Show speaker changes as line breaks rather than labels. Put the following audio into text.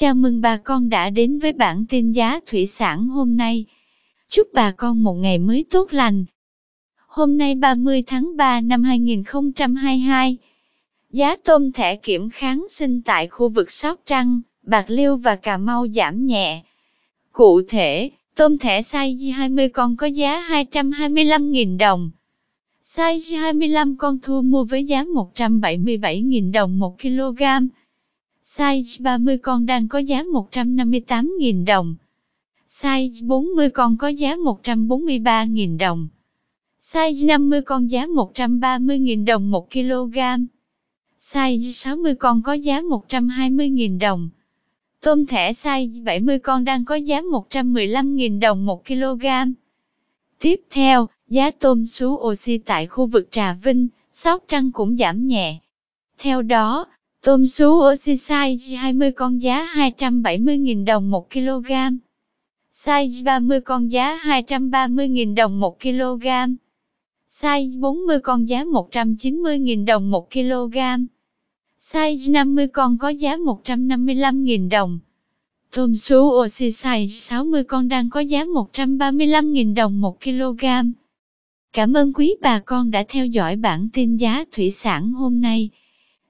Chào mừng bà con đã đến với bản tin giá thủy sản hôm nay. Chúc bà con một ngày mới tốt lành. Hôm nay 30 tháng 3 năm 2022, giá tôm thẻ kiểm kháng sinh tại khu vực Sóc Trăng, Bạc Liêu và Cà Mau giảm nhẹ. Cụ thể, tôm thẻ size 20 con có giá 225.000 đồng. Size 25 con thu mua với giá 177.000 đồng 1 kg. Size 30 con đang có giá 158.000 đồng. Size 40 con có giá 143.000 đồng. Size 50 con giá 130.000 đồng 1 kg. Size 60 con có giá 120.000 đồng. Tôm thẻ size 70 con đang có giá 115.000 đồng 1 kg. Tiếp theo, giá tôm sú oxy tại khu vực Trà Vinh, Sóc Trăng cũng giảm nhẹ. Theo đó, tôm sú oxy size 20 con giá 270.000 đồng 1 kg. Size 30 con giá 230.000 đồng 1 kg. Size 40 con giá 190.000 đồng 1 kg. Size 50 con có giá 155.000 đồng. Tôm sú oxy size 60 con đang có giá 135.000 đồng 1 kg. Cảm ơn quý bà con đã theo dõi bản tin giá thủy sản hôm nay.